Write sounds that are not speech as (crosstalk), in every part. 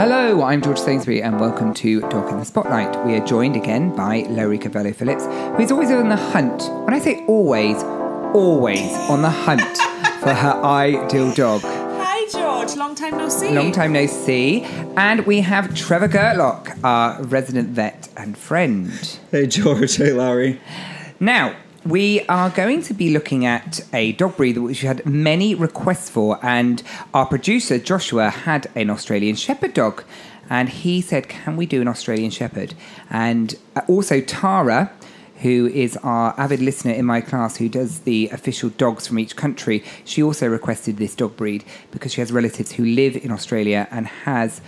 Hello, I'm George Sainsbury, and welcome to Dog in the Spotlight. We are joined again by Lowry Cavello Phillips, who's always on the hunt. When I say always, always on the hunt (laughs) for her ideal dog. Hi, George. Long time no see. Long time no see. And we have Trevor Gertlock, our resident vet and friend. Hey George, hey Larry. Now, we are going to be looking at a dog breed which we had many requests for, and our producer Joshua had an Australian Shepherd dog, and he said, "Can we do an Australian Shepherd?" And uh, also Tara, who is our avid listener in my class, who does the official dogs from each country, she also requested this dog breed because she has relatives who live in Australia and has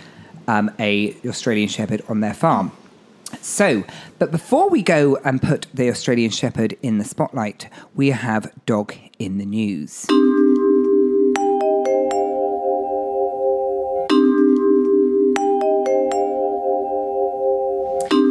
um, a Australian Shepherd on their farm. So, but before we go and put the Australian Shepherd in the spotlight, we have Dog in the News.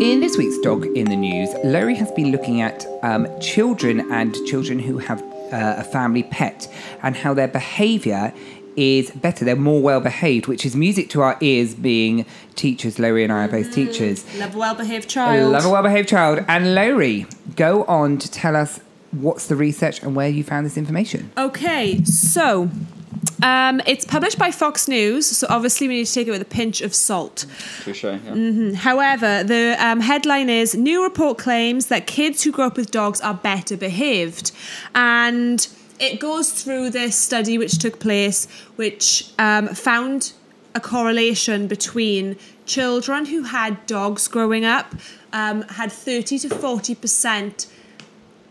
In this week's Dog in the News, Lowry has been looking at um, children and children who have uh, a family pet and how their behaviour is better. They're more well behaved, which is music to our ears, being teachers. Lowry and I are both teachers. Love a well-behaved child. love a well behaved child. And Lowry, go on to tell us what's the research and where you found this information. Okay, so um, it's published by Fox News, so obviously we need to take it with a pinch of salt. Touche. Yeah. Mm-hmm. However, the um, headline is New report claims that kids who grow up with dogs are better behaved. And it goes through this study which took place, which um, found a correlation between children who had dogs growing up um, had 30 to 40%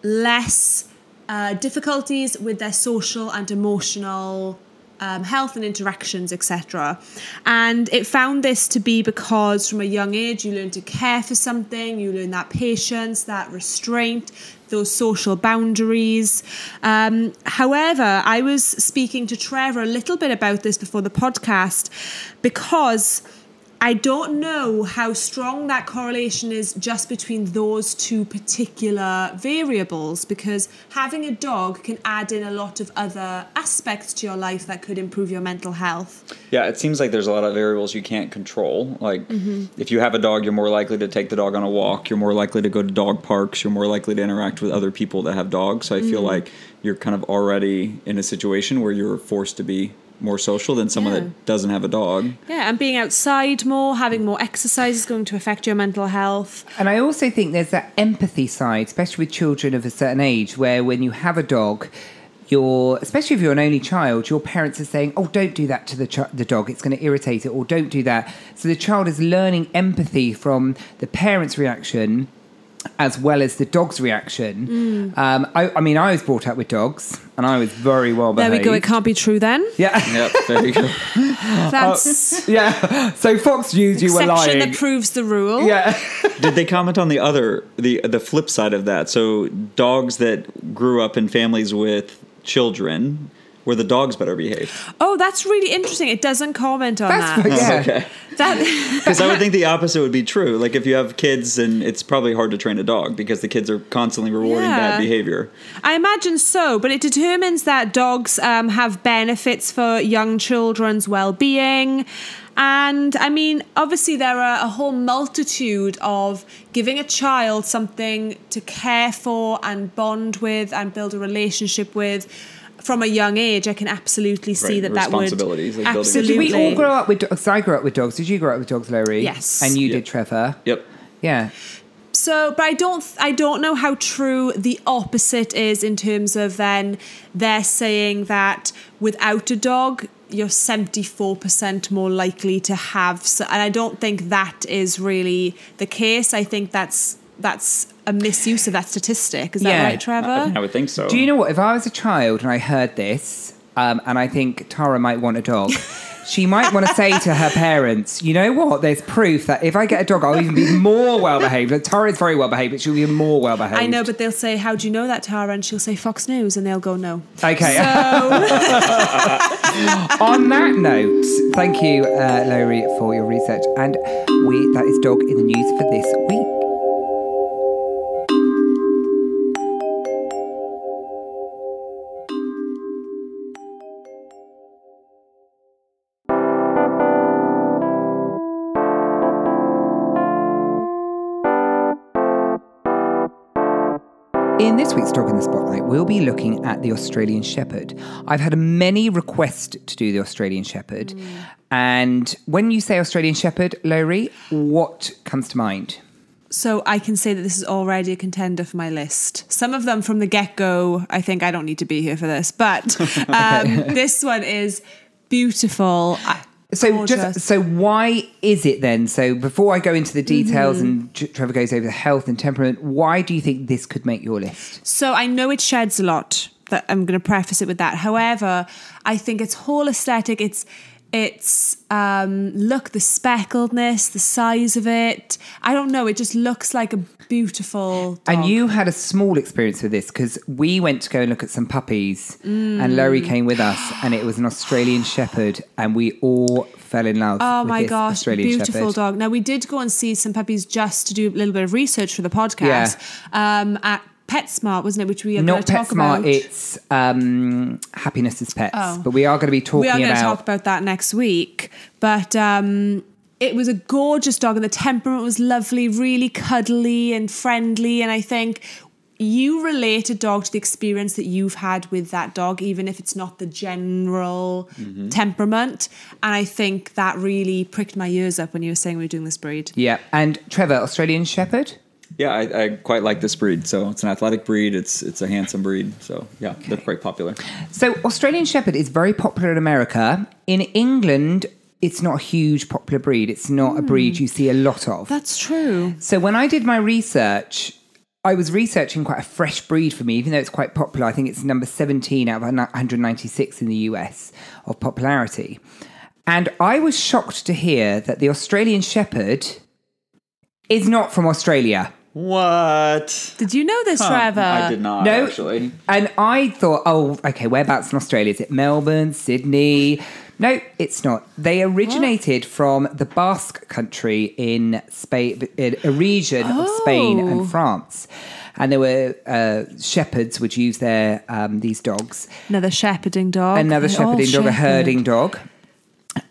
less uh, difficulties with their social and emotional um, health and interactions, etc. And it found this to be because from a young age you learn to care for something, you learn that patience, that restraint, those social boundaries. Um, however, I was speaking to Trevor a little bit about this before the podcast because. I don't know how strong that correlation is just between those two particular variables because having a dog can add in a lot of other aspects to your life that could improve your mental health. Yeah, it seems like there's a lot of variables you can't control. Like, Mm-hmm. if you have a dog, you're more likely to take the dog on a walk. You're more likely to go to dog parks. You're more likely to interact with other people that have dogs. So I Mm. feel like you're kind of already in a situation where you're forced to be more social than someone Yeah. that doesn't have a dog. Yeah, and being outside more, having more exercise is going to affect your mental health. And I also think there's that empathy side, especially with children of a certain age, where when you have a dog, you're, especially if you're an only child, your parents are saying, "Oh, don't do that to the ch- the dog; it's going to irritate it," or "Don't do that." So the child is learning empathy from the parents' reaction as well as the dog's reaction. Um, I, I mean, I was brought up with dogs, and I was very well behaved. There we go. It can't be true then. Yeah, Yep, there you go. (laughs) That's yeah. So Fox News, you were exception lying. that proves the rule. yeah. (laughs) Did they comment on the other the the flip side of that? So dogs that grew up in families with children were the dogs better behave. Oh, that's really interesting. It doesn't comment on That's that. yeah. Okay. (laughs) Because (laughs) I would think the opposite would be true. Like if you have kids, and it's probably hard to train a dog because the kids are constantly rewarding Yeah. bad behavior. I imagine so, but it determines that dogs um, have benefits for young children's well-being. And I mean, obviously, there are a whole multitude of giving a child something to care for and bond with and build a relationship with from a young age. I can absolutely see Right, that that would like building a Did absolutely. we all grow up with dogs? I grew up with dogs. Did you grow up with dogs, Larry? Yes. And you Yeah. did, Trevor. Yep. Yeah. So, but I don't, I don't know how true the opposite is in terms of then they're saying that without a dog, you're 74% more likely to have, so, and I don't think that is really the case. I think that's, that's a misuse of that statistic. Is that Yeah. right, Trevor? I would think so. Do you know what? If I was a child and I heard this, um, and I think Tara might want a dog, (laughs) she might want to say to her parents, you know what? There's proof that if I get a dog, I'll even be more well behaved. Like, Tara is very well behaved, but she'll be more well behaved. I know, but they'll say, "How do you know that, Tara?" And she'll say, "Fox News," and they'll go, "No." Okay. So, (laughs) On that note, thank you, uh, Lowry, for your research. And we that is Dog in the News for this week. In this week's Dog in the Spotlight, we'll be looking at the Australian Shepherd. I've had many requests to do the Australian Shepherd. And when you say Australian Shepherd, Lowry, what comes to mind? So I can say that this is already a contender for my list. Some of them from the get go, I think I don't need to be here for this, but (laughs) um, this one is beautiful. I- So, gorgeous. just so why is it then? So, before I go into the details Mm-hmm. and Trevor goes over the health and temperament, why do you think this could make your list? So I know it sheds a lot. That I'm going to preface it with that. However, I think its whole aesthetic, its its um, look, the speckledness, the size of it. I don't know. It just looks like a beautiful. Dog. And you had a small experience with this because we went to go and look at some puppies, and Lowry Mm. came with us, and it was an Australian (gasps) Shepherd, and we all fell in love. Oh with my gosh, Australian beautiful Shepherd. dog. Now we did go and see some puppies just to do a little bit of research for the podcast um, at PetSmart, wasn't it? Which we are going Not to talk PetSmart, about. it's um, Happiness is Pets, Oh. but we are going to be talking we are going to about. talk about that next week. But um, it was a gorgeous dog, and the temperament was lovely, really cuddly and friendly. And I think you relate a dog to the experience that you've had with that dog, even if it's not the general Mm-hmm. temperament. And I think that really pricked my ears up when you were saying we were doing this breed. yeah, and Trevor, Australian Shepherd. Yeah, I, I quite like this breed. So it's an athletic breed. It's it's a handsome breed. So yeah, they're quite popular. So, Australian Shepherd is very popular in America. In England, it's not a huge popular breed. It's not a breed hmm. you see a lot of. That's true. So when I did my research, I was researching quite a fresh breed for me, even though it's quite popular. I think it's number 17 out of 196 in the US of popularity. And I was shocked to hear that the Australian Shepherd is not from Australia. What? Did you know this, Trevor? I did not No. actually. And I thought, oh, okay, whereabouts in Australia? Is it Melbourne, Sydney? No, it's not. They originated from the Basque country in Spain, in a region of Spain Oh. and France. And there were uh, shepherds would use their um, these dogs. Another shepherding dog. Another shepherding dog, a herding dog.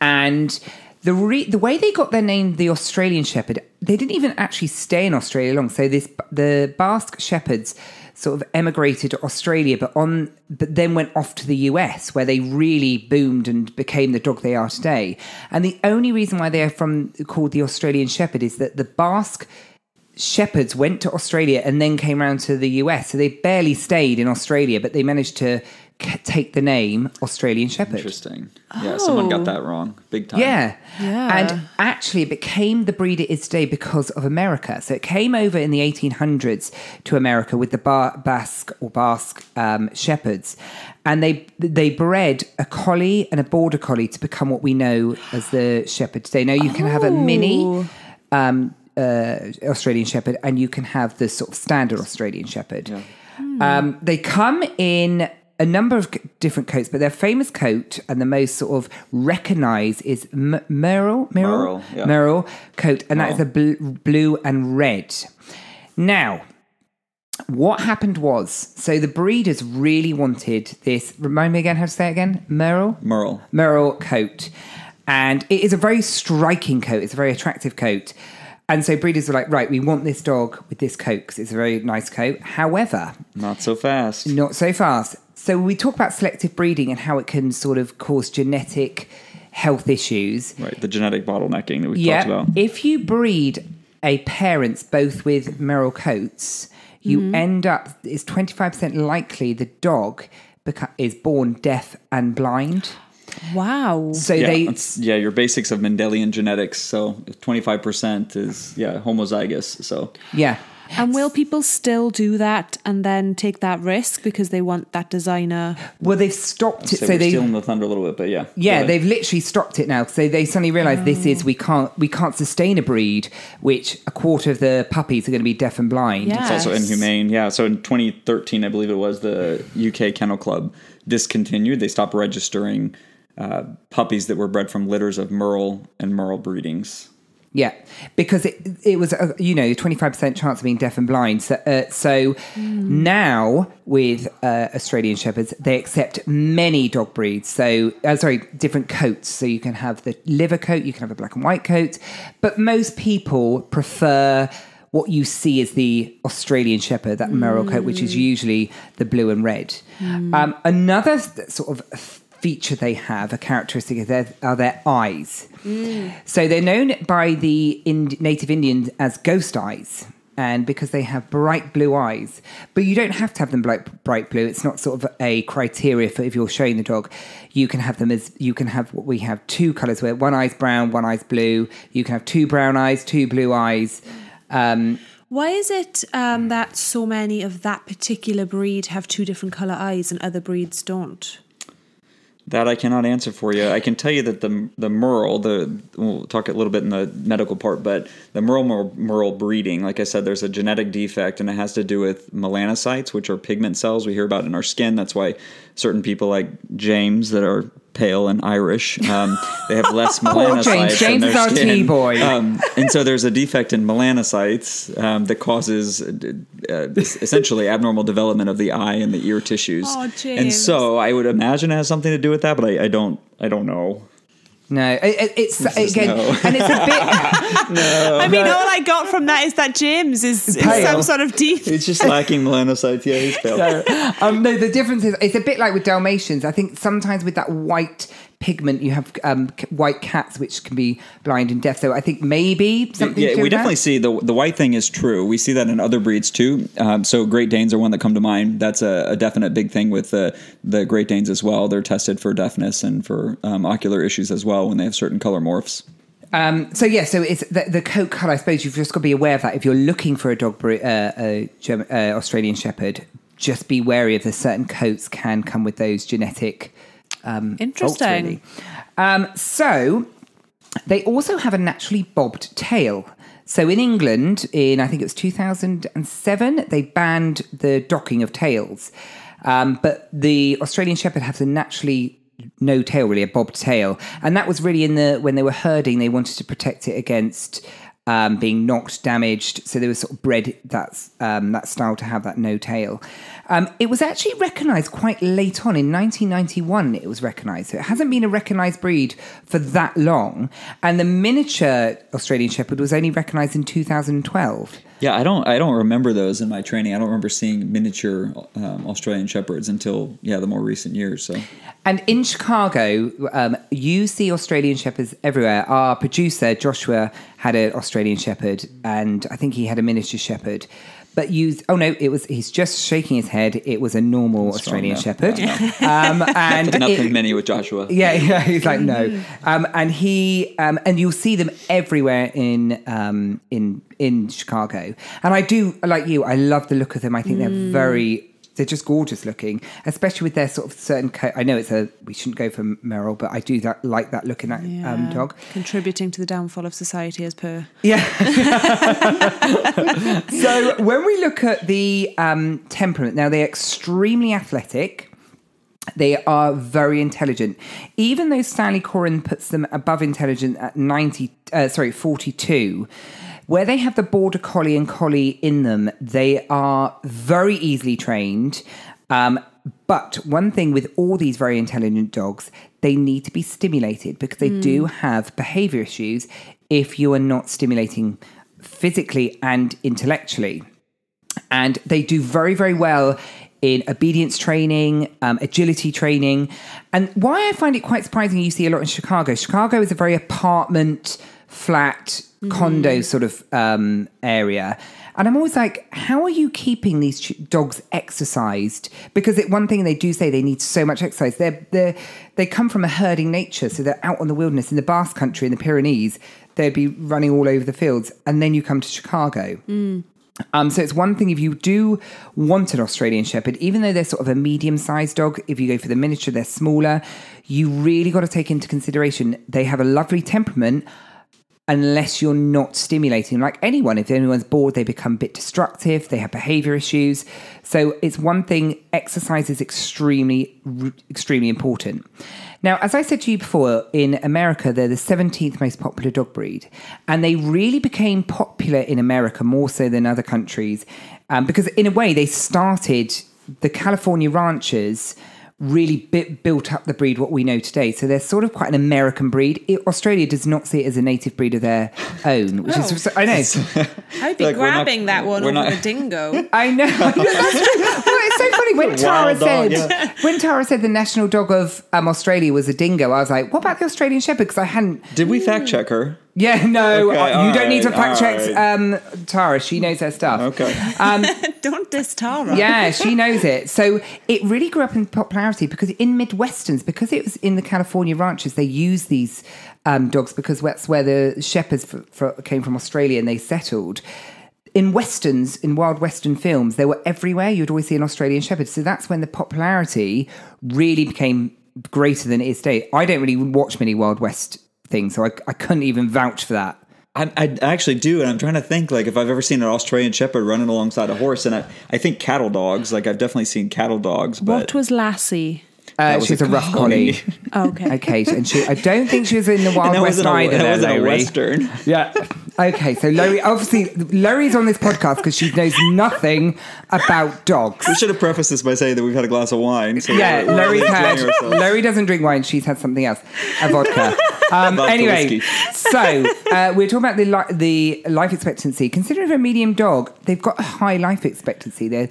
And the re- the way they got their name, the Australian Shepherd, they didn't even actually stay in Australia long. So this the Basque shepherds sort of emigrated to Australia, but on but then went off to the US where they really boomed and became the dog they are today. And the only reason why they are from called the Australian Shepherd is that the Basque shepherds went to Australia and then came round to the US. So they barely stayed in Australia, but they managed to take the name Australian Shepherd. Interesting. Yeah, someone got Oh. that wrong, big time. Yeah. Yeah. And actually, it became the breed it is today because of America. So it came over in the 1800s to America with the Ba- Basque or Basque um, shepherds. And they they bred a collie and a border collie to become what we know as the shepherd today. Now you can have a mini Oh. um, uh, Australian Shepherd, and you can have the sort of standard Australian Shepherd. Um, they come in a number of different coats, but their famous coat and the most sort of recognised is M- Merle, Merle, Merle, yeah. Merle coat, and that is a bl- blue and red. Now, what happened was, so the breeders really wanted this. Remind me again how to say it again. Merle. Merle. Merle coat. And it is a very striking coat. It's a very attractive coat. And so breeders were like, right, we want this dog with this coat because it's a very nice coat. However, Not so fast. not so fast. So we talk about selective breeding and how it can sort of cause genetic health issues. Right, the genetic bottlenecking that we Yeah. talked about. If you breed a parents both with Merle coats, you Mm-hmm. end up, it's 25% likely the dog beca- is born deaf and blind. Wow. So yeah, they it's- yeah, your basics of Mendelian genetics. So twenty five percent is yeah homozygous. So Yeah. And will people still do that and then take that risk because they want that designer? Well, they've stopped it. so, So we're they, stealing the thunder a little bit, but yeah, yeah, they've literally stopped it now. So they suddenly realise this is we can't we can't sustain a breed which a quarter of the puppies are going to be deaf and blind. Yeah. It's also inhumane. Yeah. So in 2013, I believe it was, the UK Kennel Club discontinued. They stopped registering uh, puppies that were bred from litters of Merle and Merle breedings. Yeah, because it it was a, you know twenty five percent chance of being deaf and blind. So, uh, so now with uh, Australian shepherds, they accept many dog breeds. So uh, sorry, different coats. So you can have the liver coat, you can have a black and white coat, but most people prefer what you see is the Australian Shepherd, that Merle coat, which is usually the blue and red. Um, another sort of feature they have, a characteristic, of their, are their eyes. So they're known by the native Indians as ghost eyes. And because they have bright blue eyes, but you don't have to have them bright, bright blue. It's not sort of a criteria for if you're showing the dog. You can have them as you can have what we have two colors where one eye's brown, one eye's blue. You can have two brown eyes, two blue eyes. Um, Why is it um, that so many of that particular breed have two different color eyes and other breeds don't? That I cannot answer for you. I can tell you that the the Merle, the we'll talk a little bit in the medical part, but the Merle Merle, breeding, like I said, there's a genetic defect, and it has to do with melanocytes, which are pigment cells we hear about in our skin. That's why certain people like James that are pale and Irish, um, they have less (laughs) melanocytes. James. in James their is our skin. T-boy. Um, and so there's a defect in melanocytes um, that causes uh, essentially abnormal development of the eye and the ear tissues. Oh, And so I would imagine it has something to do with that, but I, I don't I don't know. No, it, it- it's is again, no. and it's a bit. (laughs) I mean, all I got from that is that James is, is some sort of deep. It's just lacking melanocytes. Yeah, he's pale. um, no, the difference is it's a bit like with Dalmatians. I think sometimes with that white pigment, you have um, white cats which can be blind and deaf. So I think maybe something. Yeah, we definitely that. see the the white thing is true. We see that in other breeds too. Um, so Great Danes are one that come to mind. That's a, a definite big thing with the the Great Danes as well. They're tested for deafness and for um, ocular issues as well when they have certain color morphs. Um, so yeah, so it's the, the coat color. I suppose you've just got to be aware of that. If you're looking for a dog, uh, a German, uh, Australian Shepherd, just be wary of the certain coats can come with those genetic. Um, Interesting. really. Um, so they also have a naturally bobbed tail. So in England, in I think it was 2007, they banned the docking of tails. Um, but the Australian Shepherd has a naturally no tail, really, a bobbed tail. And that was really in the when they were herding, they wanted to protect it against um, being knocked, damaged. So they were sort of bred that, um, that style to have that no tail. Um, it was actually recognised quite late on in 1991. It was recognised, so it hasn't been a recognised breed for that long. And the miniature Australian Shepherd was only recognised in 2012. Yeah, I don't I don't remember those in my training. I don't remember seeing miniature um, Australian shepherds until yeah the more recent years. So And in Chicago, um, you see Australian Shepherds everywhere. Our producer, Joshua, had an Australian Shepherd, and I think he had a miniature Shepherd. But you, oh no, it was, he's just shaking his head. It was a normal Australian enough. Shepherd. (laughs) Um, and nothing it- many with Joshua. yeah, (laughs) yeah, he's like no, um, and he um, and you'll see them everywhere in um, in in Chicago. And I do like you. I love the look of them. I think they're very. They're just gorgeous looking, especially with their sort of certain coat. I know it's a we shouldn't go for Merle, but I do that like that look in that um, dog. Contributing to the downfall of society as per. Yeah. (laughs) (laughs) so when we look at the um, temperament, now they're extremely athletic. They are very intelligent. Even though Stanley Coren puts them above intelligent at 90, uh, sorry, 42, where they have the border collie and collie in them, they are very easily trained. Um, but one thing with all these very intelligent dogs, they need to be stimulated because they do have behavior issues if you are not stimulating physically and intellectually. And they do very very well in obedience training um, agility training. And why i find it quite surprising you see a lot in chicago. Chicago is a very apartment flat condo sort of um, area. And i'm always like how are you keeping these ch- dogs exercised? Because it, one thing they do say they need so much exercise. They're, they're, they come from a herding nature so they're out on the wilderness in the basque country in the pyrenees. They'd be running all over the fields and then you come to chicago. Um, so it's one thing if you do want an Australian Shepherd, even though they're sort of a medium-sized dog. If you go for the miniature, they're smaller. You really got to take into consideration they have a lovely temperament, unless you're not stimulating like anyone. If anyone's bored, they become a bit destructive. They have behavior issues. So it's one thing. Exercise is extremely, extremely important. Now, as I said to you before, in America, they're the 17th most popular dog breed. And they really became popular in America more so than other countries um, because, in a way, they started the California ranchers really bit, built up the breed what we know today. So they're sort of quite an American breed. It, Australia does not see it as a native breed of their own, which is I know. (laughs) I'd be Like, we're not- grabbing that one we're over not- a dingo. (laughs) I know. (laughs) Well, it's so funny when Tara Wild dog, said when Tara said the national dog of um, Australia was a dingo. I was like, what about the Australian Shepherd? Because I hadn't. Did we fact check her? Yeah, (laughs) no, Okay, uh, you don't need to fact check right. um, Tara. She knows her stuff. Okay. (laughs) Don't diss Tara. Yeah, she knows it. So it really grew up in popularity because in Midwesterns, because it was in the California ranches, they use these um, dogs because that's where the shepherds f- f- came from Australia and they settled. In westerns, in wild western films, they were everywhere. You'd always see an Australian shepherd. So that's when the popularity really became greater than it is today. I don't really watch many Wild West things, so I, I couldn't even vouch for that. I, I actually do, and I'm trying to think like if I've ever seen an Australian Shepherd running alongside a horse, and I, I think cattle dogs. Like I've definitely seen cattle dogs, but What was Lassie? Uh, was she's a a rough collie. collie. (laughs) Oh, okay. Okay, and she, I don't think she was in the (laughs) Wild West wasn't a, either. that wasn't a western. (laughs) Yeah. Okay, so Lowry, obviously, Lowry's on this podcast because she knows nothing about dogs. We should have prefaced this by saying that we've had a glass of wine. So Yeah, we're- we're Lowry's had. enjoying. Lowry doesn't drink wine. She's had something else, a vodka. Um, anyway, so uh, we're talking about the li- the life expectancy. Considering for a medium dog, they've got a high life expectancy. They're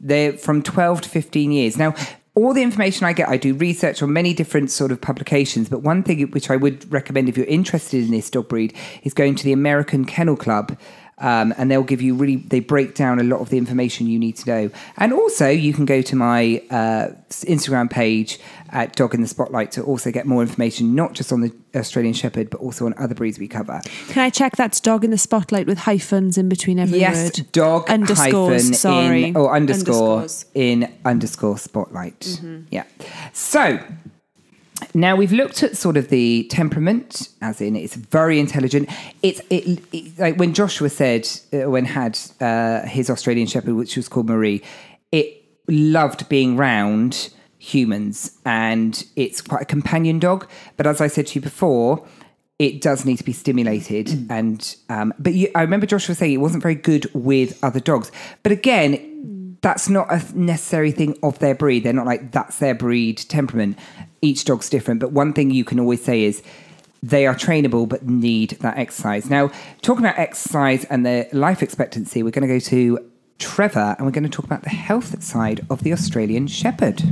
they're from twelve to fifteen years now. All the information I get, I do research on many different sort of publications. But one thing which I would recommend if you're interested in this dog breed is going to the American Kennel Club. Um, and they'll give you really they break down a lot of the information you need to know and also you can go to my uh, instagram page at dog in the spotlight to also get more information not just on the australian shepherd but also on other breeds we cover Can I check that's dog in the spotlight with hyphens in between every yes word? dog Underscores, hyphen sorry. in or underscore Underscores. in underscore spotlight yeah so now we've looked at sort of the temperament, as in it's very intelligent. It's it, it like when Joshua said uh, when had uh, his Australian Shepherd, which was called Marie, it loved being round humans, and it's quite a companion dog. But as I said to you before, it does need to be stimulated, and um, but you, I remember Joshua saying it wasn't very good with other dogs. But again, that's not a necessary thing of their breed. They're not like that's their breed temperament. Each dog's different. But one thing you can always say is they are trainable but need that exercise. Now, talking about exercise and their life expectancy, we're going to go to Trevor and we're going to talk about the health side of the Australian Shepherd.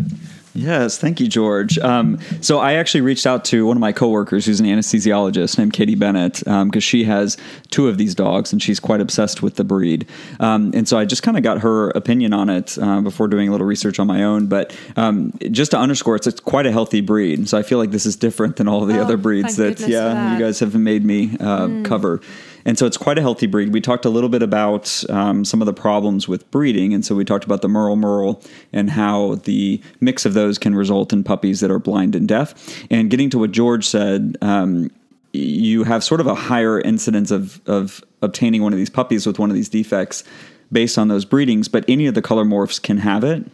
Yes, thank you, George. Um, so I actually reached out to one of my coworkers who's an anesthesiologist named Katie Bennett because she has two of these dogs and she's quite obsessed with the breed. Um, and so I just kind of got her opinion on it uh, before doing a little research on my own. But um, just to underscore, it's, it's quite a healthy breed. So I feel like this is different than all the Oh, other breeds that, yeah, that. you guys have made me uh, cover. And so it's quite a healthy breed. We talked a little bit about um, some of the problems with breeding. And so we talked about the Merle Merle and how the mix of those can result in puppies that are blind and deaf. And getting to what George said, um, you have sort of a higher incidence of, of obtaining one of these puppies with one of these defects based on those breedings, but any of the color morphs can have it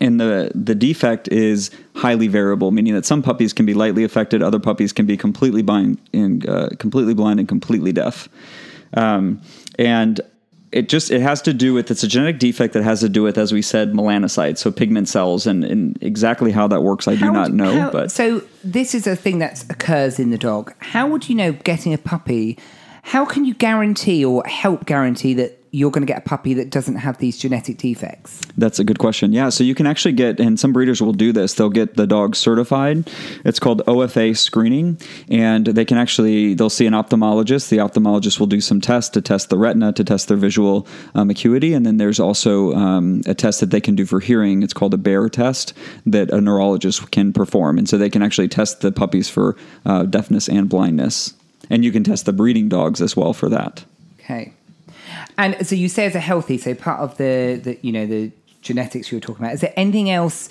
and the the defect is highly variable, meaning that some puppies can be lightly affected, other puppies can be completely blind and uh, completely blind and completely deaf, um, and it just it has to do with it's a genetic defect that has to do with as we said melanocytes, so pigment cells, and, and exactly how that works I do not know, how- but so this is a thing that occurs in the dog. How would you know getting a puppy? How can you guarantee or help guarantee that you're going to get a puppy that doesn't have these genetic defects? That's a good question. Yeah, so you can actually get, and some breeders will do this. They'll get the dog certified. It's called OFA screening, and they can actually they'll see an ophthalmologist. The ophthalmologist will do some tests to test the retina, to test their visual um, acuity, and then there's also um, a test that they can do for hearing. It's called a BAER test that a neurologist can perform, and so they can actually test the puppies for uh, deafness and blindness, and you can test the breeding dogs as well for that. Okay. And so you say as a healthy, so part of the, the you know the genetics you were talking about. Is there anything else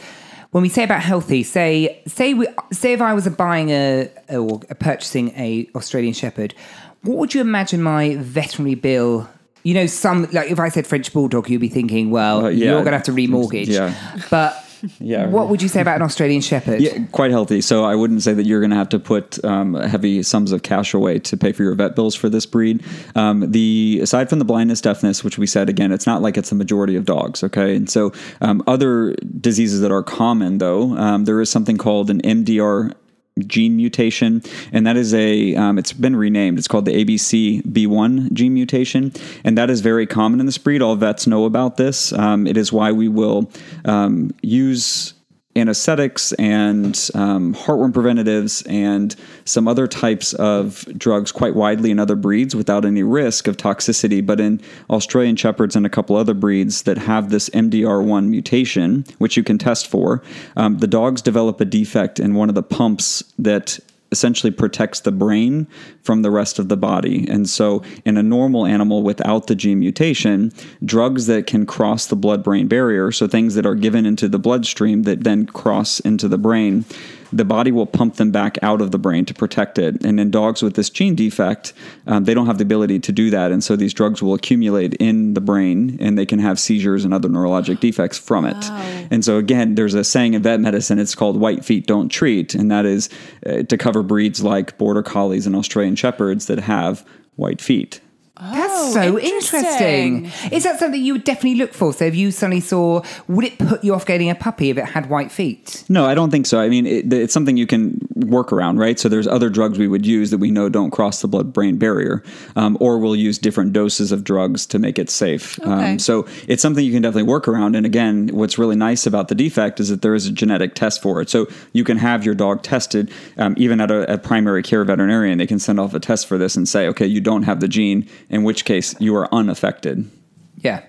when we say about healthy? Say say we say if I was a buying a or a purchasing a Australian Shepherd, what would you imagine my veterinary bill? You know, some like if I said French Bulldog, you'd be thinking, well, Uh, yeah. you're going to have to remortgage. Yeah. But (laughs) Yeah. What would you say about an Australian Shepherd? Yeah, quite healthy. So I wouldn't say that you're going to have to put um, heavy sums of cash away to pay for your vet bills for this breed. Um, the aside from the blindness, deafness, which we said again, it's not like it's the majority of dogs. Okay, and so um, other diseases that are common though, um, there is something called an MDR gene mutation, and that is a um, it's been renamed. It's called the ABCB1 gene mutation, and that is very common in this breed. All vets know about this. Um, it is why we will um, use anesthetics and um, heartworm preventatives and some other types of drugs quite widely in other breeds without any risk of toxicity. But in Australian Shepherds and a couple other breeds that have this MDR1 mutation, which you can test for, um, the dogs develop a defect in one of the pumps that essentially protects the brain from the rest of the body. And so, in a normal animal without the gene mutation, drugs that can cross the blood brain barrier, so things that are given into the bloodstream that then cross into the brain, the body will pump them back out of the brain to protect it. And in dogs with this gene defect, um, they don't have the ability to do that. And so these drugs will accumulate in the brain and they can have seizures and other neurologic defects from it. And so, again, there's a saying in vet medicine, it's called white feet don't treat. And that is uh, to cover breeds like border collies and Australian shepherds that have white feet. That's Oh, so interesting. interesting. Is that something you would definitely look for? So if you suddenly saw, would it put you off getting a puppy if it had white feet? No, I don't think so. I mean, it, it's something you can work around, right? So there's other drugs we would use that we know don't cross the blood-brain barrier, um, or we'll use different doses of drugs to make it safe. Okay. Um, so it's something you can definitely work around. And again, what's really nice about the defect is that there is a genetic test for it. So you can have your dog tested, um, even at a, a primary care veterinarian. They can send off a test for this and say, okay, you don't have the gene, in which case you are unaffected. Yeah.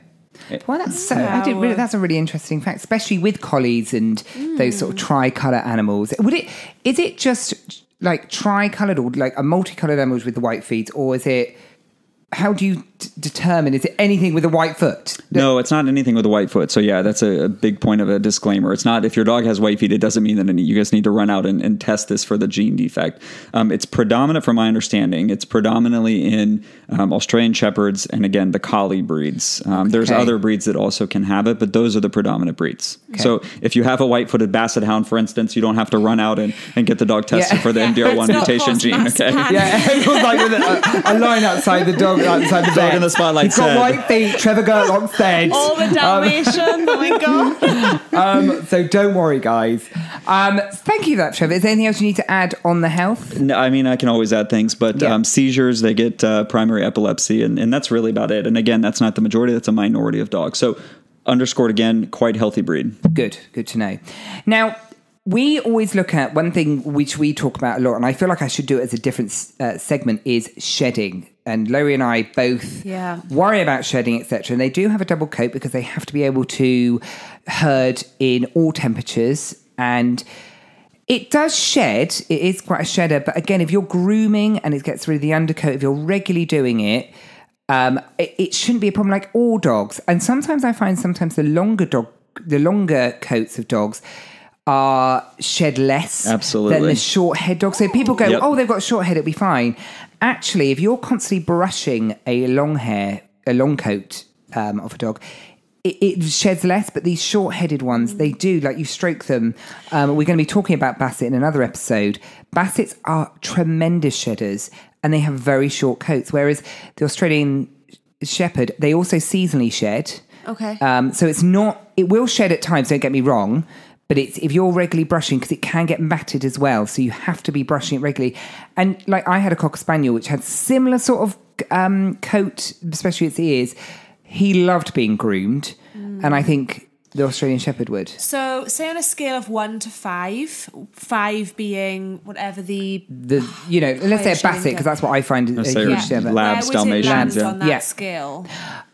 Eh. Well, that's so. I did. Really, that's a really interesting fact, especially with collies and those sort of tricolour animals. Would it? Is it just like tricoloured or like a multicolored animals with the white feet, or is it? How do you d- determine? Is it anything with a white foot? No, it's not anything with a white foot. So yeah, that's a, a big point of a disclaimer. It's not if your dog has white feet, it doesn't mean that any, you guys need to run out and, and test this for the gene defect. Um, it's predominant, from my understanding, it's predominantly in um, Australian shepherds and again the collie breeds. Um, There's other breeds that also can have it, but those are the predominant breeds. So if you have a white-footed basset hound, for instance, you don't have to run out and, and get the dog tested Yeah. for the (laughs) MDR1 mutation gene. Okay. Yeah, (laughs) it was like with a, a line outside the dog, outside the Dog in the spotlight He's got said- white feet. Trevor Gerlock said. All the Dalmatians. oh my god. (laughs) Um, so don't worry, guys. Um, thank you for that, Trevor. Is there anything else you need to add on the health? No, I mean, I can always add things, but Yeah. um, seizures, they get uh, primary epilepsy, and, and that's really about it. And again, that's not the majority, that's a minority of dogs. So, underscored again, quite healthy breed. Good, good to know. Now, we always look at one thing which we talk about a lot, and I feel like I should do it as a different uh, segment is shedding. And Laurie and I both Yeah. worry about shedding, etc. And they do have a double coat because they have to be able to herd in all temperatures. And it does shed. It is quite a shedder. But again, if you're grooming and it gets rid of the undercoat, if you're regularly doing it, um, it, it shouldn't be a problem like all dogs. And sometimes I find sometimes the longer dog, the longer coats of dogs are shed less Absolutely. than the short head dogs. So people go, Yep. oh, they've got short head, it'll be fine. Actually, if you're constantly brushing a long hair, a long coat um, of a dog, it, it sheds less, but these short-headed ones, they do. Like you stroke them. Um, we're going to be talking about Basset in another episode. Bassets are tremendous shedders, and they have very short coats. Whereas the Australian Shepherd, they also seasonally shed. Okay. Um, so it's not. It will shed at times. Don't get me wrong. But it's if you're regularly brushing because it can get matted as well, so you have to be brushing it regularly. And like I had a cocker spaniel which had similar sort of um, coat, especially its ears. He loved being groomed, and I think the Australian Shepherd would. So, say on a scale of one to five, five being whatever the The you know let's say a Higher basset because that's what I find a say huge Yeah. shedder. Labs, where would it Dalmatians, yeah. on that Yeah. scale?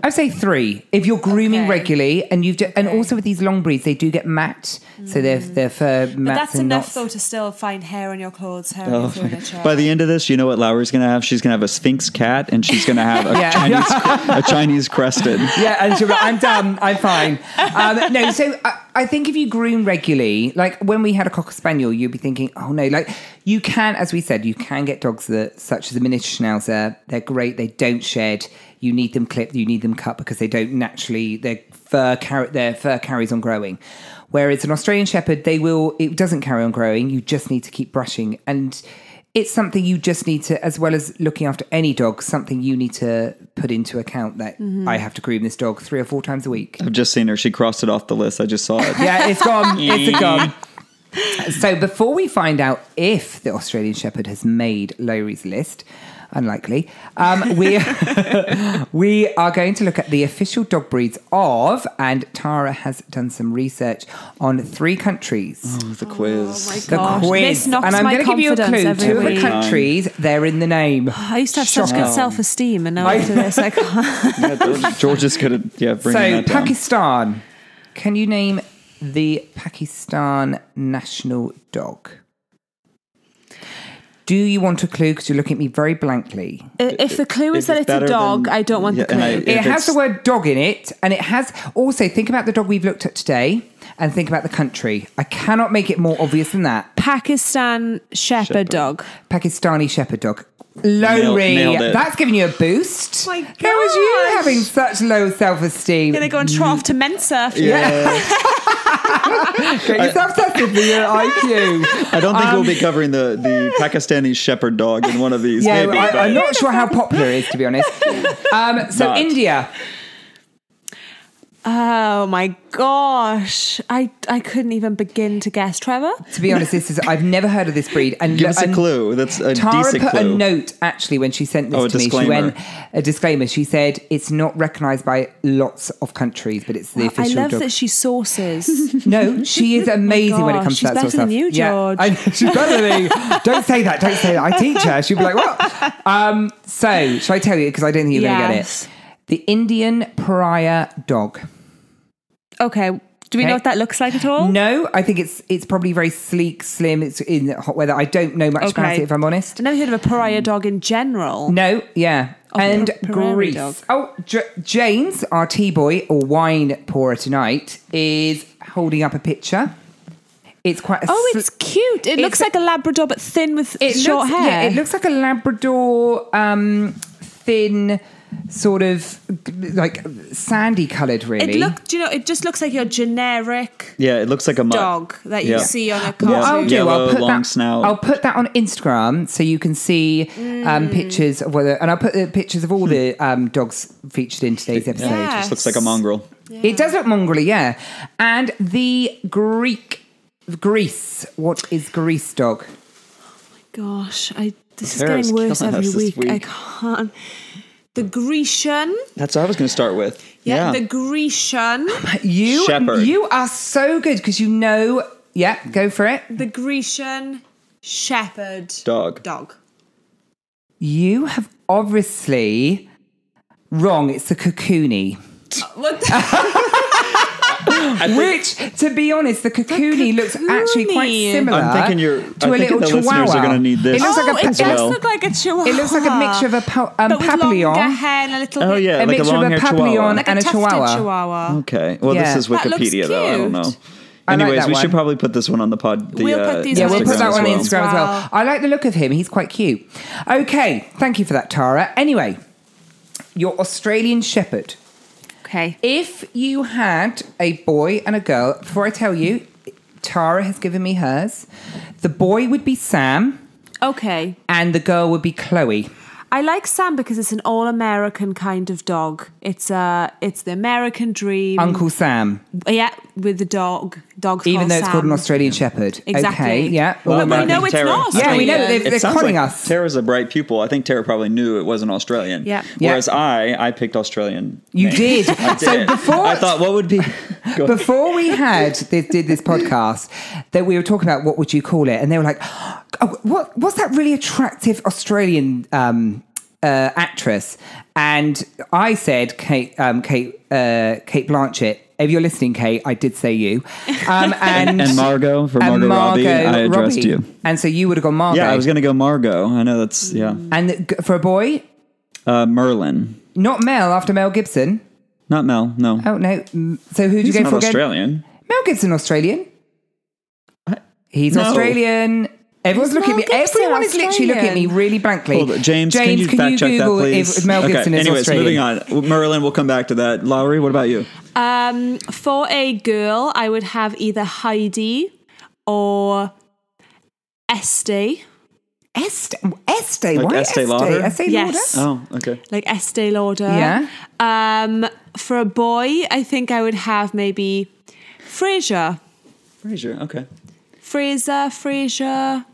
I'd say three. If you're grooming Okay. regularly, and you've d- and also with these long breeds, they do get matte, so they're they're fur mats But that's and enough knots. though to still find hair on your clothes, hair Oh, on your furniture. By the end of this, you know what Lowry's going to have? She's going to have a Sphynx cat, and she's going to have a, (laughs) Yeah. Chinese, a Chinese crested. (laughs) yeah, and she'll be like, I'm done, I'm fine. (laughs) Um, no, so I, I think if you groom regularly, like when we had a cocker spaniel, you'd be thinking, oh no, like you can, as we said, you can get dogs that, such as a miniature schnauzer, they're great, they don't shed. You need them clipped, you need them cut because they don't naturally, their fur, their fur carries on growing. Whereas an Australian Shepherd, they will, it doesn't carry on growing. You just need to keep brushing. And it's something you just need to, as well as looking after any dog, something you need to put into account that mm-hmm. I have to groom this dog three or four times a week. I've just seen her. She crossed it off the list. I just saw it. Yeah, it's gone. (laughs) it's gone. So before we find out if the Australian Shepherd has made Lowry's list, unlikely, um, we (laughs) we are going to look at the official dog breeds of, and Tara has done some research on three countries. Oh, the quiz. The Gosh, quiz, this knocks and I'm going to give you a clue. Two of the countries, they're in the name. I used to have such Shocking. good self esteem, and now after this, I (laughs) can't. yeah, George, George is good at yeah bringing So that down. Pakistan, can you name the Pakistan national dog? Do you want a clue? Because you're looking at me very blankly. Uh, if the clue is If that it's it's a better dog, than- I don't want Yeah, the clue. I- It has the word dog in it, and it has also think about the dog we've looked at today, and think about the country. I cannot make it more obvious than that. Pakistan Shepherd, Shepherd. dog. Pakistani Shepherd dog. Lowry, nailed it. that's giving you a boost. My How was you having such low self-esteem? Gonna go and trot off to Mensa. after Yeah, (laughs) (laughs) Get yourself tested for your IQ. I don't think we'll be covering the, the (laughs) Pakistani shepherd dog in one of these. Yeah, maybe, I, I'm not sure how popular it is, to be honest. Um, so Not. India, Oh my gosh. I, I couldn't even begin to guess, Trevor. to be honest, this is I've never heard of this breed. And Give us a and clue. That's a Tara decent put clue. a note actually when she sent this Oh, a to me. She went a disclaimer. She said it's not recognised by lots of countries, but it's the I official I love dog. that she sources. (laughs) no, she is (laughs) amazing when it comes she's to that sort of better than stuff. you, Yeah, George. I she's better than me. (laughs) Don't say that. Don't say that. I teach her. She'll be like, "What?" Um, so, shall I tell you? Because I don't think you're going to get it. The Indian pariah dog. Okay. Do we Okay. know what that looks like at all? No, I think it's it's probably very sleek, slim. It's in hot weather. I don't know much about it, if I'm honest. I've never heard of a pariah dog in general. No, yeah. Oh, and Greece. dog. Oh, J- James, our tea boy or wine pourer tonight, is holding up a picture. It's quite a Oh, sl- it's cute. It looks It's- like a Labrador but thin with it short looks, hair. Yeah, it looks like a Labrador, um, thin, sort of like sandy coloured, really. It look, do you know? It just looks like your generic Yeah, it looks like a mutt. dog that you Yeah. see on a Yeah. cartoon. What I'll do, Yellow, I'll put long that. snout. I'll put that on Instagram so you can see um, Mm. pictures of whether, and I'll put the pictures of all the (laughs) um, dogs featured in today's episode. Yeah, it just looks like a mongrel. It does look mongrelly, yeah. And the Greek, Greece. What is Greece dog? Oh my gosh, I this is Tara's getting worse killing every us this week. I week. can't. The Grecian, That's what I was going to start with. yeah, the Grecian, You, Shepherd. you are so good because you know. Yeah, go for it. the Grecian Shepherd dog. dog. You have obviously wrong. It's the Kokoni. What? (laughs) (laughs) Which, to be honest, the Kokoni looks actually quite similar I'm thinking you're- to I a little the listeners chihuahua. are gonna need this. It looks oh, like a it does well. look like a chihuahua. It looks like a mixture of a, pa- um, but with papillon. longer hair and a little Oh yeah, A like a mixture of a papillon chihuahua. like and a a chihuahua. chihuahua. Okay, well Yeah. this is Wikipedia though. I don't know. I like Anyways, that we one. should probably put this one on the pod. The, We'll uh, put these Yeah, we'll put that Instagram one on as Instagram as well. well. I like the look of him. He's quite cute. Okay, thank you for that, Tara. Anyway, your Australian Shepherd. Okay. If you had a boy and a girl, before I tell you, Tara has given me hers. The boy would be Sam, Okay. and the girl would be Chloe. I like Sam because it's an all-American kind of dog. It's uh it's the American dream. Uncle Sam, Yeah, with the dog. Dog's even called though it's called an Australian Shepherd. Exactly. Okay, yeah. Well, Well, we I know it's Tara- not. Yeah, we know that Australian. they've- It sounds conning like us. Tara's a bright pupil. I think Tara probably knew it wasn't Australian. Yeah. Yeah. Whereas I, I picked Australian. You names. did. (laughs) I So before- I thought, what would be? (laughs) Before we had this, did this podcast, that we were talking about what would you call it, and they were like, (gasps) oh, "What? What's that really attractive Australian um, uh, actress?" And I said, "Kate, um, Kate, uh, Kate Blanchett." If you're listening, Kate, I did say you. Um, (laughs) and, And Margot for and Margot, Robbie. I addressed Robbie. you. And so you would have gone Margot. Yeah, I was going to go Margot. I know that's yeah. And g- for a boy, Uh, Merlin, not Mel after Mel Gibson. not Mel. No, Oh no. Mm, So who'd he's you go not for again? Australian. Mel Gibson, Australian. He's No. Australian. Everyone's looking at me. Mel Gibson Everyone is literally looking at me really blankly. Hold on, James, can you fact check that, Google please? if Mel Gibson okay. is Anyways, Australian? moving on. Merlin, we'll come back to that. Lowry, what about you? Um, for a girl, I would have either Heidi or Estee. Estee, Estee, Like why Estee Lauder? Estee Yes. Lauder? Oh, okay. like Estee Lauder. Yeah. Um, for a boy, I think I would have maybe Frasier. Fraser, okay. Fraser, Frasier.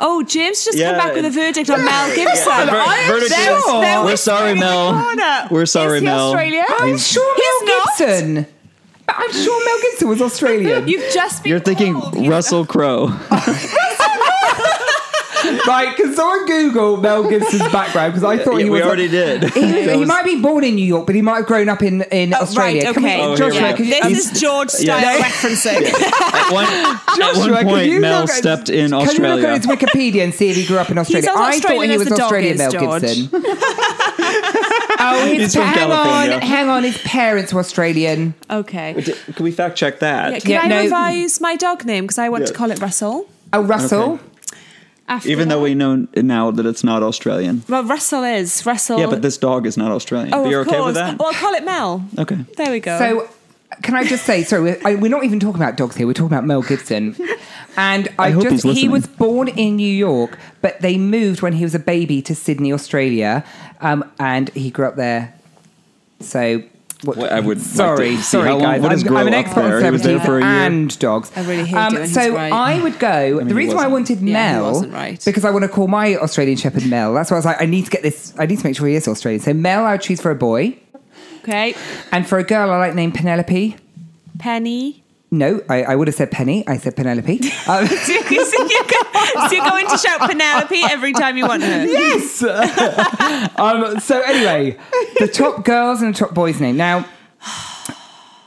Oh, James just Yeah. come back with a verdict on Mel Gibson. Ver- I am verdict so- is- they're We're sorry, whispering in the Mel. We're sorry, Mel. Australian? I'm He's- sure He's Mel not. Gibson. But I'm sure Mel Gibson was Australian. (laughs) You've just been You're thinking called. He's Russell Crowe. (laughs) right, can someone Google Mel Gibson's (laughs) background? Because I thought Yeah, he we was. already did. (laughs) He, That he was- might be born in New York, but he might have grown up in, in Australia. Right, Can we- okay. Oh, Joshua, we can you- This um, is George style Yeah. (laughs) referencing. At one, at Joshua, one can point, you Mel look at- stepped in Australia. Can you look Australia. at his Wikipedia and see if he grew up in Australia? as I thought Australian he was the dog Australian, is, Mel George. Gibson. oh, his, He's from hang California. on, hang on. His parents were Australian. okay. Can we fact check that? Yeah, can Yeah, I no. revise my dog name because I want to call it Russell? Oh, Russell. Okay. After Even though we know now that it's not Australian. well, Russell is Russell. Yeah, but this dog is not Australian. oh, but you're of okay course. with that? Well, I'll call it Mel. Okay. There we go. So, can I just say, sorry, we're, I, we're not even talking about dogs here. We're talking about Mel Gibson. And I, hope just, he's he listening. was born in New York, but they moved when he was a baby to Sydney, Australia, um, and he grew up there. So, what, Well, I would like sorry, to see sorry, how long- guys. what I'm, grow I'm an up expert on there. He was there celebrities for a year. and dogs. Um, I really hate it so right. I would go. mean, the reason why I wasn't. wanted Yeah, Mel wasn't right. because I want to call my Australian Shepherd Mel. That's why I was like, I need to get this. I need to make sure he is Australian. So Mel, I would choose for a boy, okay, and for a girl, I like name Penelope. Penny. No, I, I would have said Penny. I said Penelope. (laughs) Um, so, you're go- so you're going to shout Penelope every time you want her. yes. (laughs) um, so anyway, the top girls and the top boys name. Now,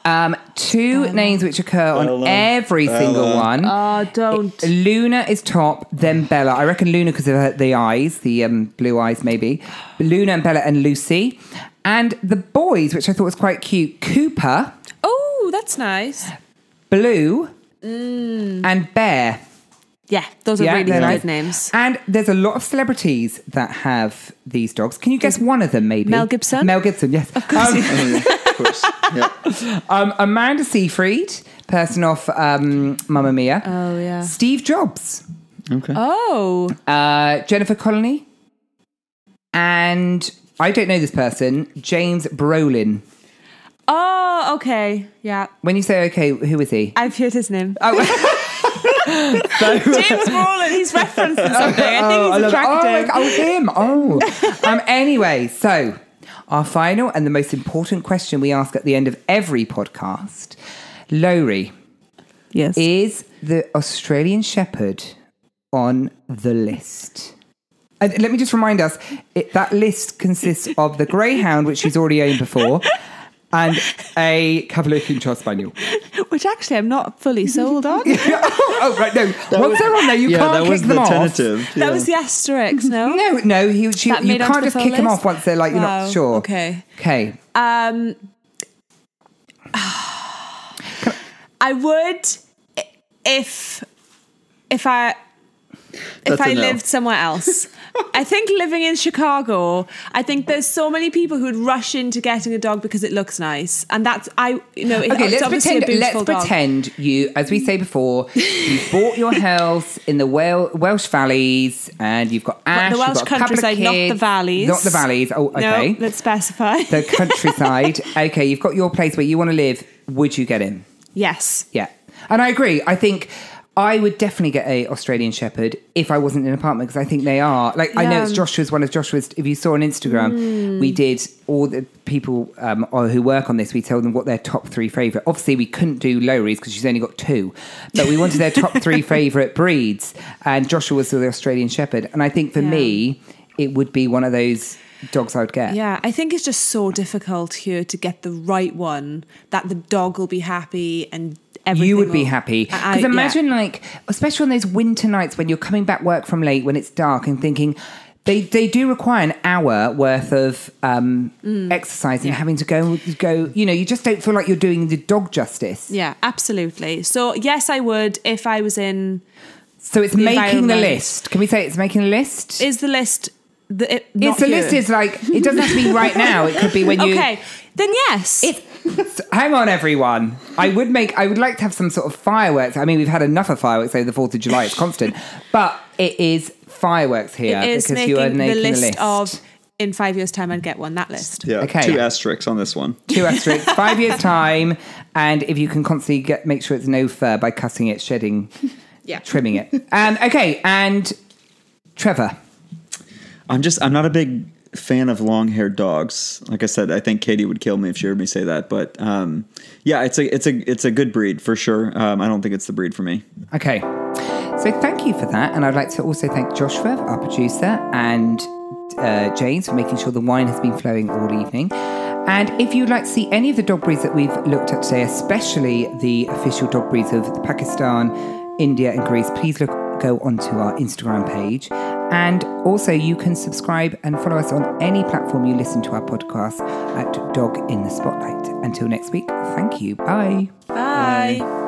um, two names which occur on Bella. every single one. Oh, don't. Luna is top, then Bella. I reckon Luna because of her, the eyes, the um, blue eyes, maybe. Luna and Bella and Lucy. And the boys, which I thought was quite cute, Cooper, Oh, that's nice. Blue, Mm. and Bear. Yeah, those are Yeah, really good nice. names. And there's a lot of celebrities that have these dogs. Can you guess one of them, maybe? Mel Gibson? Mel Gibson, yes. Of course. Um, yeah, (laughs) of course. Yeah. um, Amanda Seyfried, person off um, Mamma Mia. Oh, yeah. Steve Jobs, Okay. Oh, uh, Jennifer Connelly, and I don't know this person, James Brolin. Oh, okay. Yeah, When you say okay, who is he? I've heard his name. Oh, (laughs) James Brolin. He's referencing something. I think Oh, I he's love it. attractive. Oh, oh, him. Oh. um, anyway, so our final and the most important question we ask at the end of every podcast Lowry, Yes. is the Australian Shepherd on the list? And let me just remind us it, that list consists of the Greyhound, which she's already owned before, and a Cavalier King Charles Spaniel. Which actually I'm not fully sold on. (laughs) oh, oh, right, no. Once they're on there, you yeah, can't that kick was them the off. tentative. That was the asterisk, no? No, no, he, she, you can't just full kick them off once they're like, you're Wow, not sure. okay. Okay. Um, (sighs) I would if if I if That's I a no. lived somewhere else. I think living in Chicago, I think there's so many people who'd rush into getting a dog because it looks nice, and that's I you know it, Okay, it's let's obviously pretend. Let's dog. pretend you, as we say before, you bought your house in the Wel- Welsh valleys, and you've got Ash. the you've Welsh got a couple of countryside, not the valleys. Not the valleys. Oh, okay. No, let's specify. the countryside. (laughs) okay, you've got your place where you want to live. Would you get him? yes. Yeah, and I agree. I think I would definitely get a Australian Shepherd if I wasn't in an apartment because I think they are like I know it's Joshua's one of Joshua's. If you saw on Instagram, we did all the people um, who work on this. We told them what their top three favorite. Obviously, we couldn't do Lowry's because she's only got two, but we wanted their top three (laughs) favorite breeds, and Joshua was the Australian Shepherd. And I think for Yeah. me, it would be one of those dogs I would get. Yeah, I think it's just so difficult here to get the right one that the dog will be happy and everything. you would be happy because yeah. imagine like especially on those winter nights when you're coming back work from late when it's dark and thinking they they do require an hour worth of um, Mm. exercise and having to go go you know you just don't feel like you're doing the dog justice Yeah, absolutely. So yes, I would if I was in So it's the making the list. Can we say it's making the list? Is the list the it, not the here? list is like, it doesn't have to be right (laughs) now. It could be when you. okay? Then yes. It's, (laughs) hang on, everyone. I would make. I would like to have some sort of fireworks. I mean, we've had enough of fireworks over the Fourth of July. It's constant, but it is fireworks here it is because you are the making list, the list of in five years' time I'd get one. That list. Yeah, Okay. two asterisks on this one. two asterisks, (laughs) five years time, and if you can constantly get make sure it's no fur by cutting it, shedding, Yeah. trimming it. Um, okay, and Trevor. I'm just I'm not a big fan of long-haired dogs. Like I said, I think Katie would kill me if she heard me say that. But um, yeah, it's a it's a it's a good breed for sure. Um, I don't think it's the breed for me. Okay. So thank you for that. And I'd like to also thank Joshua, our producer, and uh, James for making sure the wine has been flowing all evening. And if you'd like to see any of the dog breeds that we've looked at today, especially the official dog breeds of Pakistan, India, and Greece, please look go onto our Instagram page. And also, you can subscribe and follow us on any platform you listen to our podcast at Dog in the Spotlight. Until next week, thank you. Bye. Bye.